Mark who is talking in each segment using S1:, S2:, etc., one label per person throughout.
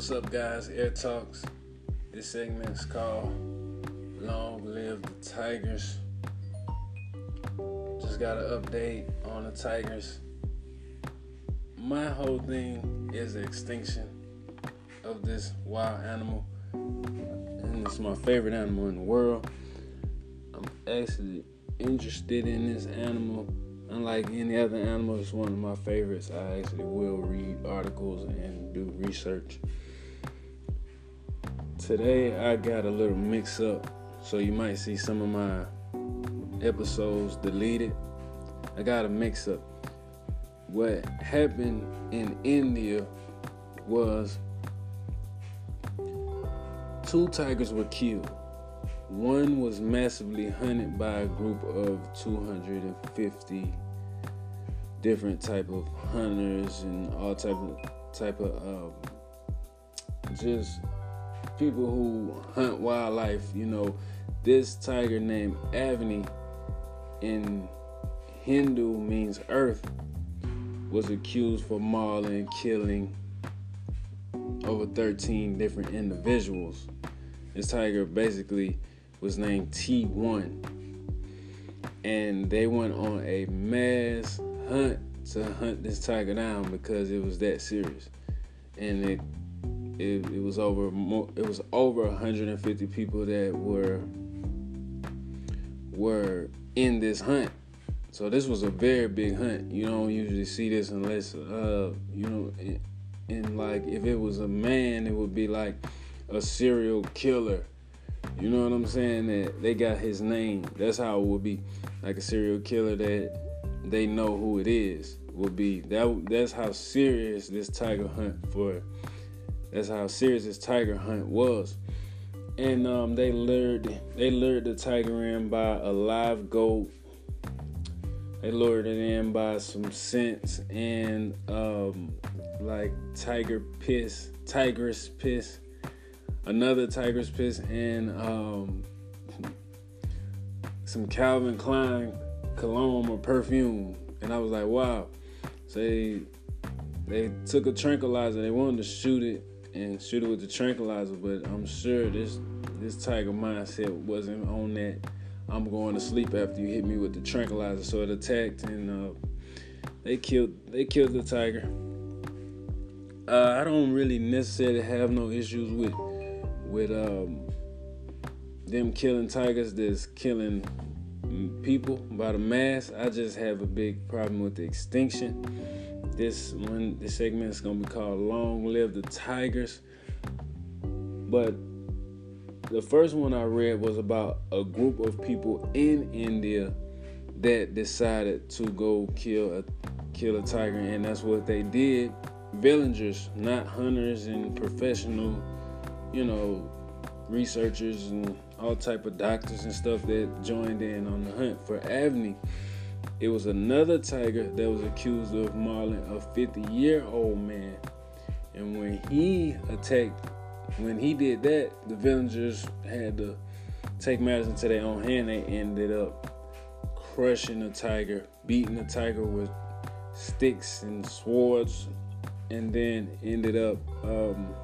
S1: What's up, guys? Air Talks. This segment is called Long Live the Tigers. Just got an update on the Tigers. My whole thing is the extinction of this wild animal, and it's my favorite animal in the world. I'm actually interested in this animal. Unlike any other animal, it's one of my favorites. I actually will read articles and do research. Today I got a little mix up, so you might see some of my episodes deleted. I got a mix up. What happened in India was two tigers were killed. One was massively hunted by a group of 250 different type of hunters and all type of type of um, just people who hunt wildlife. You know, this tiger named Avni in Hindu means earth was accused for mauling, killing over 13 different individuals. This tiger basically was named T1. And they went on a mass hunt to hunt this tiger down because it was that serious. And it it, it was over more, it was over 150 people that were were in this hunt. So this was a very big hunt. You don't usually see this unless uh you know in like if it was a man it would be like a serial killer you know what I'm saying? That they got his name. That's how it would be. Like a serial killer that they know who it is would be. That that's how serious this tiger hunt for. That's how serious this tiger hunt was. And um, they lured they lured the tiger in by a live goat. They lured it in by some scents and um, like tiger piss, tigress piss another Tiger's Piss, and um, some Calvin Klein cologne or perfume. And I was like, wow. So they, they took a tranquilizer. They wanted to shoot it and shoot it with the tranquilizer, but I'm sure this this tiger mindset wasn't on that. I'm going to sleep after you hit me with the tranquilizer. So it attacked and uh, they killed they killed the tiger. Uh, I don't really necessarily have no issues with with um, them killing tigers that's killing people by the mass. I just have a big problem with the extinction. This one, this segment is gonna be called "Long Live the Tigers." But the first one I read was about a group of people in India that decided to go kill a kill a tiger, and that's what they did. Villagers, not hunters and professional you know, researchers and all type of doctors and stuff that joined in on the hunt for Avni. It was another tiger that was accused of mauling a 50-year-old man. And when he attacked, when he did that, the villagers had to take matters into their own hand. They ended up crushing the tiger, beating the tiger with sticks and swords, and then ended up um,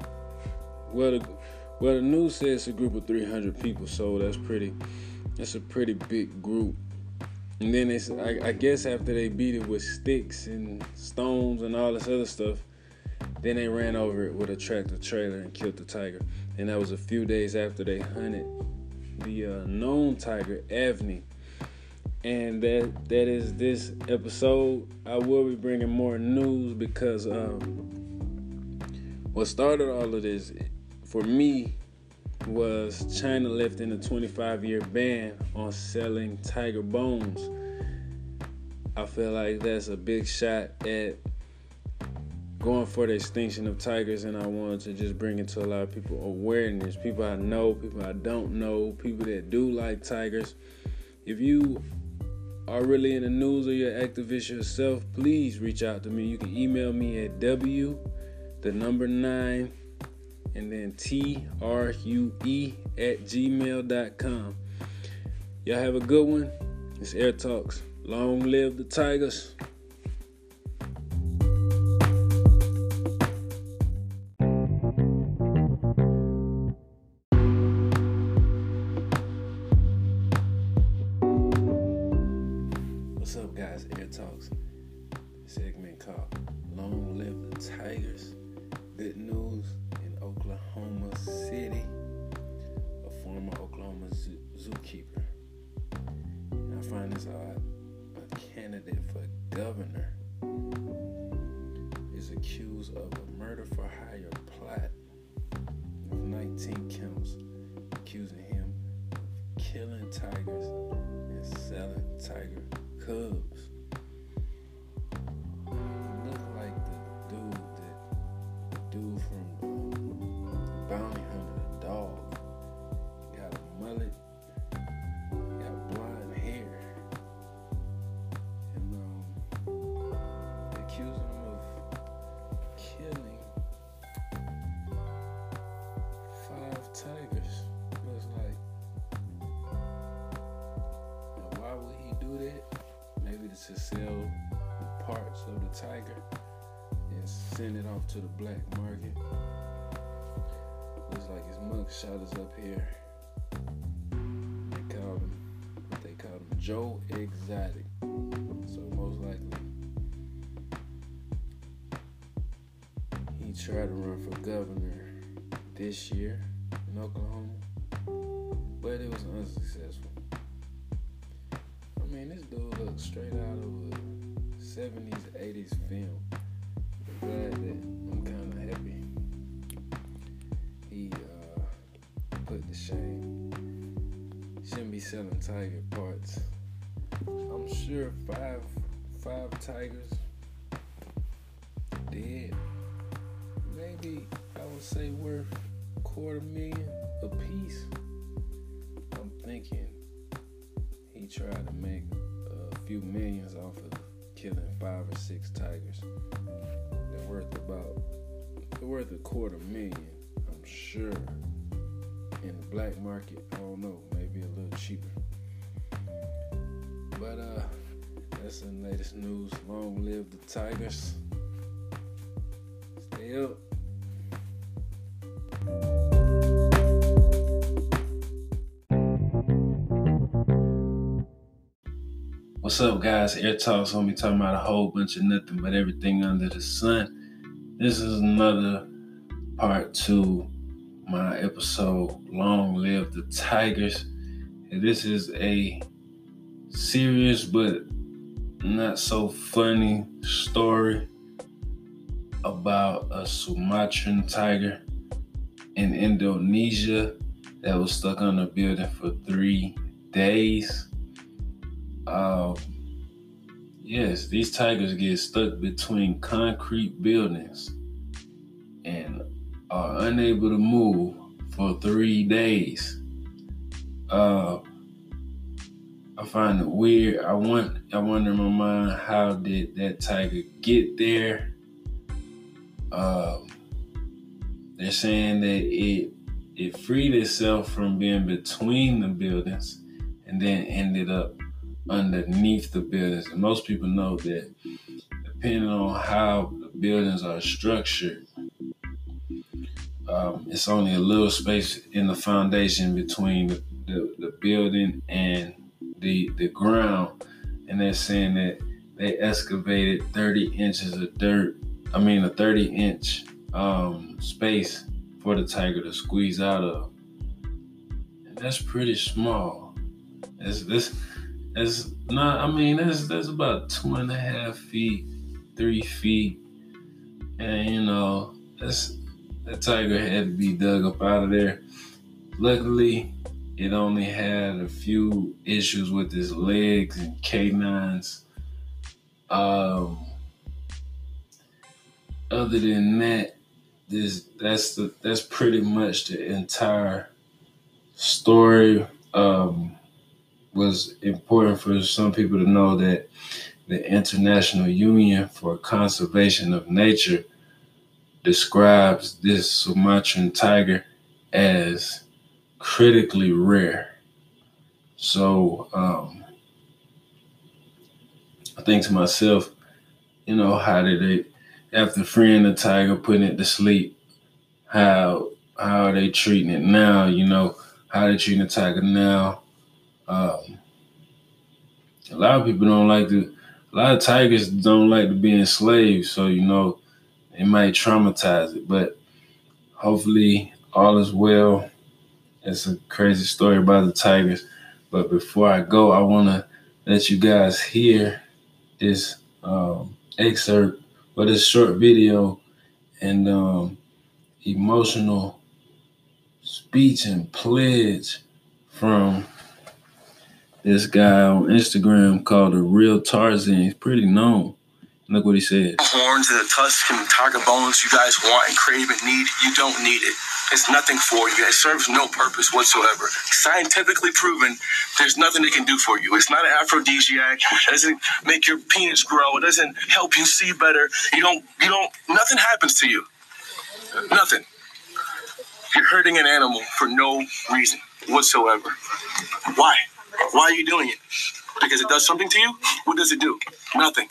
S1: well, the, well, the news says a group of 300 people, so that's pretty. That's a pretty big group. And then I, I guess, after they beat it with sticks and stones and all this other stuff, then they ran over it with a tractor trailer and killed the tiger. And that was a few days after they hunted the uh, known tiger, Avni. And that that is this episode. I will be bringing more news because um, what started all of this for me was China lifting a 25 year ban on selling tiger bones. I feel like that's a big shot at going for the extinction of tigers, and I wanted to just bring it to a lot of people awareness. People I know, people I don't know, people that do like tigers. If you are really in the news or you're an activist yourself, please reach out to me. You can email me at w the number nine and then true at gmail.com. Y'all have a good one. It's Air Talks. Long live the Tigers. What's up, guys? Air Talks segment called Long Live the Tigers. Good news Oklahoma City. A former Oklahoma zoo- zookeeper. And I find this odd. A candidate for governor is accused of a murder for hire plot with 19 counts, accusing him of killing tigers and selling tiger cubs. The tiger and send it off to the black market. Looks like his mugshot is up here. They call him what they call him Joe Exotic. So most likely he tried to run for governor this year in Oklahoma, but it was unsuccessful. I mean, this dude looks straight out of a 70s, 80s film. I'm glad that I'm kind of happy he uh, put the shame. Shouldn't be selling tiger parts. I'm sure five five tigers dead. Maybe I would say worth quarter million a piece. I'm thinking he tried to make a few millions off of killing five or six tigers. They're worth about they're worth a quarter million, I'm sure. In the black market, I don't know, maybe a little cheaper. But uh that's the latest news. Long live the Tigers. Stay up. What's up, guys? Air Talks on me talking about a whole bunch of nothing but everything under the sun. This is another part to my episode, Long Live the Tigers. And this is a serious but not so funny story about a Sumatran tiger in Indonesia that was stuck on a building for three days. Um, yes, these tigers get stuck between concrete buildings and are unable to move for three days. Uh, I find it weird. I want I wonder in my mind how did that tiger get there? Um, they're saying that it it freed itself from being between the buildings and then ended up underneath the buildings. And most people know that depending on how the buildings are structured, um, it's only a little space in the foundation between the, the, the building and the the ground. And they're saying that they excavated 30 inches of dirt. I mean, a 30 inch um, space for the tiger to squeeze out of. And that's pretty small. It's this it's not I mean that's that's about two and a half feet, three feet. And you know, that's that tiger had to be dug up out of there. Luckily, it only had a few issues with his legs and canines. Um, other than that, this that's the that's pretty much the entire story. Um, was important for some people to know that the International Union for Conservation of Nature describes this Sumatran tiger as critically rare. So um, I think to myself, you know, how did they, after freeing the tiger, putting it to sleep, how how are they treating it now? You know, how they treating the tiger now? Um, a lot of people don't like to. A lot of tigers don't like to be enslaved, so you know it might traumatize it. But hopefully, all is well. It's a crazy story about the tigers. But before I go, I want to let you guys hear this um, excerpt or this short video and um, emotional speech and pledge from this guy on Instagram called the Real Tarzann. He's pretty known. Look what he said.
S2: Horns and the tusks and tiger bones you guys want and crave and need, you don't need it. It's nothing for you. It serves no purpose whatsoever. Scientifically proven, there's nothing it can do for you. It's not an aphrodisiac. It doesn't make your penis grow. It doesn't help you see better. You don't, you don't, nothing happens to you. Nothing. You're hurting an animal for no reason whatsoever. Why? Why are you doing it? Because it does something to you? What does it do? Nothing.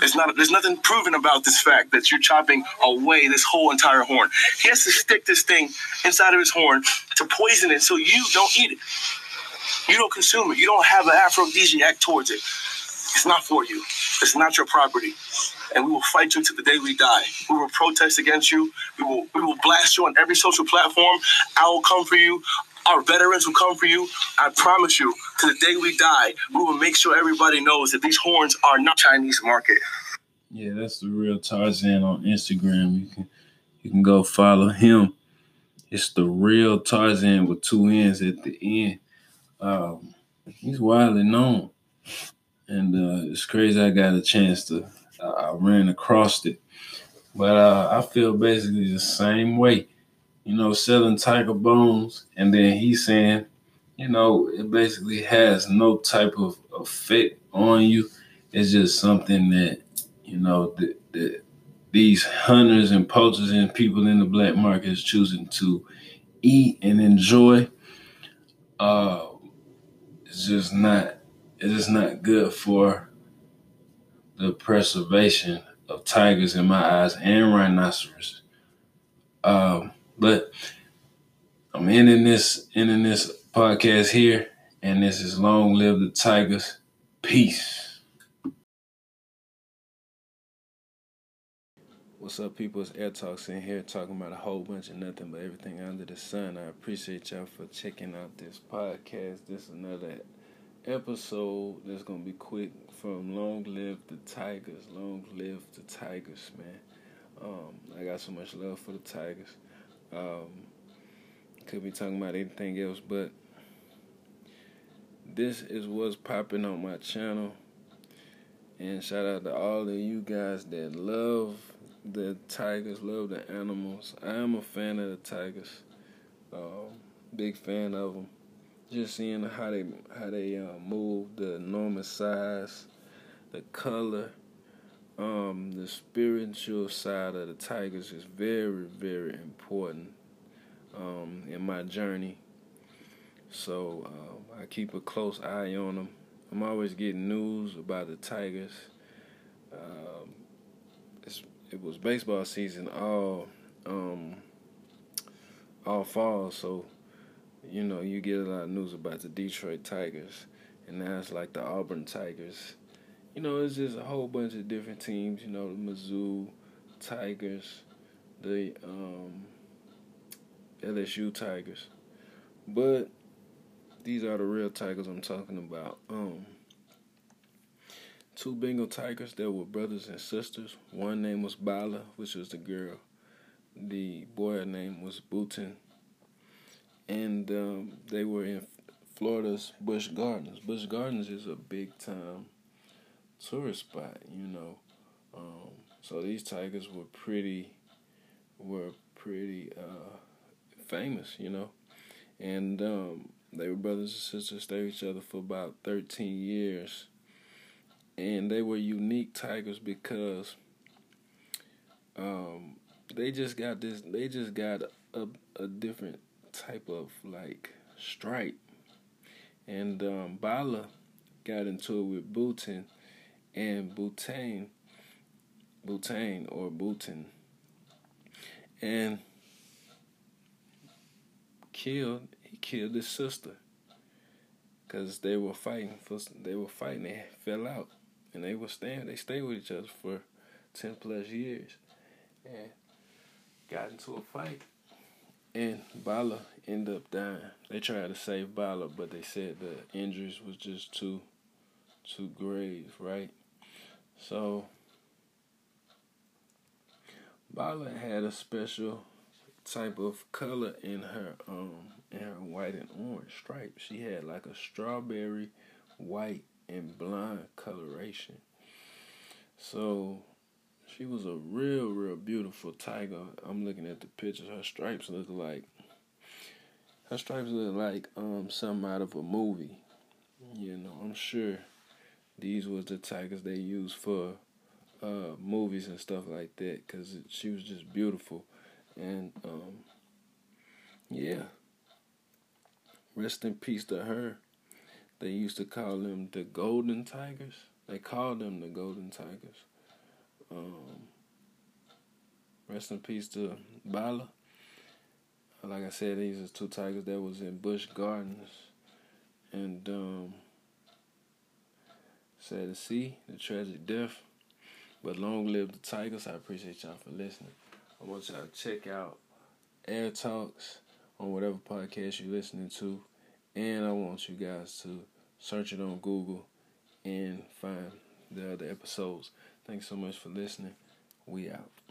S2: There's not. There's nothing proven about this fact that you're chopping away this whole entire horn. He has to stick this thing inside of his horn to poison it, so you don't eat it. You don't consume it. You don't have an aphrodisiac towards it. It's not for you. It's not your property. And we will fight you to the day we die. We will protest against you. We will we will blast you on every social platform. I will come for you. Our veterans will come for you. I promise you, to the day we die, we will make sure everybody knows that these horns are not Chinese market.
S1: Yeah, that's the real Tarzann on Instagram. You can you can go follow him. It's the real Tarzann with two ends at the end. Um, he's widely known, and uh, it's crazy. I got a chance to. I ran across it, but uh, I feel basically the same way you know, selling tiger bones, and then he's saying, you know, it basically has no type of effect on you. It's just something that, you know, that, that these hunters and poachers and people in the black market is choosing to eat and enjoy. Uh, it's just not. It's just not good for the preservation of tigers in my eyes and rhinoceros. Um, but I'm ending this ending this podcast here, and this is long live the Tigers. Peace. What's up, people? It's Air Talks in here talking about a whole bunch of nothing but everything under the sun. I appreciate y'all for checking out this podcast. This is another episode that's gonna be quick from Long Live the Tigers. Long live the Tigers, man. Um, I got so much love for the Tigers. Um, could be talking about anything else, but this is what's popping on my channel. And shout out to all of you guys that love the tigers, love the animals. I am a fan of the tigers. Uh, big fan of them. Just seeing how they how they uh, move, the enormous size, the color, um, the spiritual side of the Tigers is very, very important um, in my journey. So uh, I keep a close eye on them. I'm always getting news about the Tigers. Um, it was baseball season all um, all fall, so you know you get a lot of news about the Detroit Tigers, and now it's like the Auburn Tigers you know, it's just a whole bunch of different teams. You know, the Mizzou Tigers, the um, LSU Tigers, but these are the real Tigers I'm talking about. Um, two Bengal Tigers that were brothers and sisters. One name was Bala, which was the girl. The boy name was Bhutan, and um, they were in Florida's Busch Gardens. Busch Gardens is a big time tourist spot, you know. Um, so these tigers were pretty were pretty uh, famous, you know, and um, they were brothers and sisters. Stayed with each other for about thirteen years, and they were unique tigers because um, they just got this. They just got a, a, different type of like stripe, and um, Bala got into it with Bhutan and Bhutan, Bhutan or Bhutan, and killed. He killed his sister because they were fighting for they were fighting. They fell out, and they were staying. They stayed with each other for ten plus years, and got into a fight. And Bala ended up dying. They tried to save Bala, but they said the injuries was just too too grave, right? So Bala had a special type of color in her um in her white and orange stripes. She had like a strawberry, white, and blonde coloration. So she was a real, real beautiful tiger. I'm looking at the pictures. Her stripes look like her stripes look like um something out of a movie. You know, I'm sure these was the tigers they used for uh, movies and stuff like that because she was just beautiful. And um, yeah. Rest in peace to her. They used to call them the golden tigers. They called them the golden tigers. Um, rest in peace to Bala. Like I said these are two tigers that was in Busch Gardens. And um, sad to see the tragic death but long live the Tigers. I appreciate y'all for listening. I want y'all to check out Air Talks on whatever podcast you're listening to. And I want you guys to search it on Google and find the other episodes. Thanks so much for listening. We out.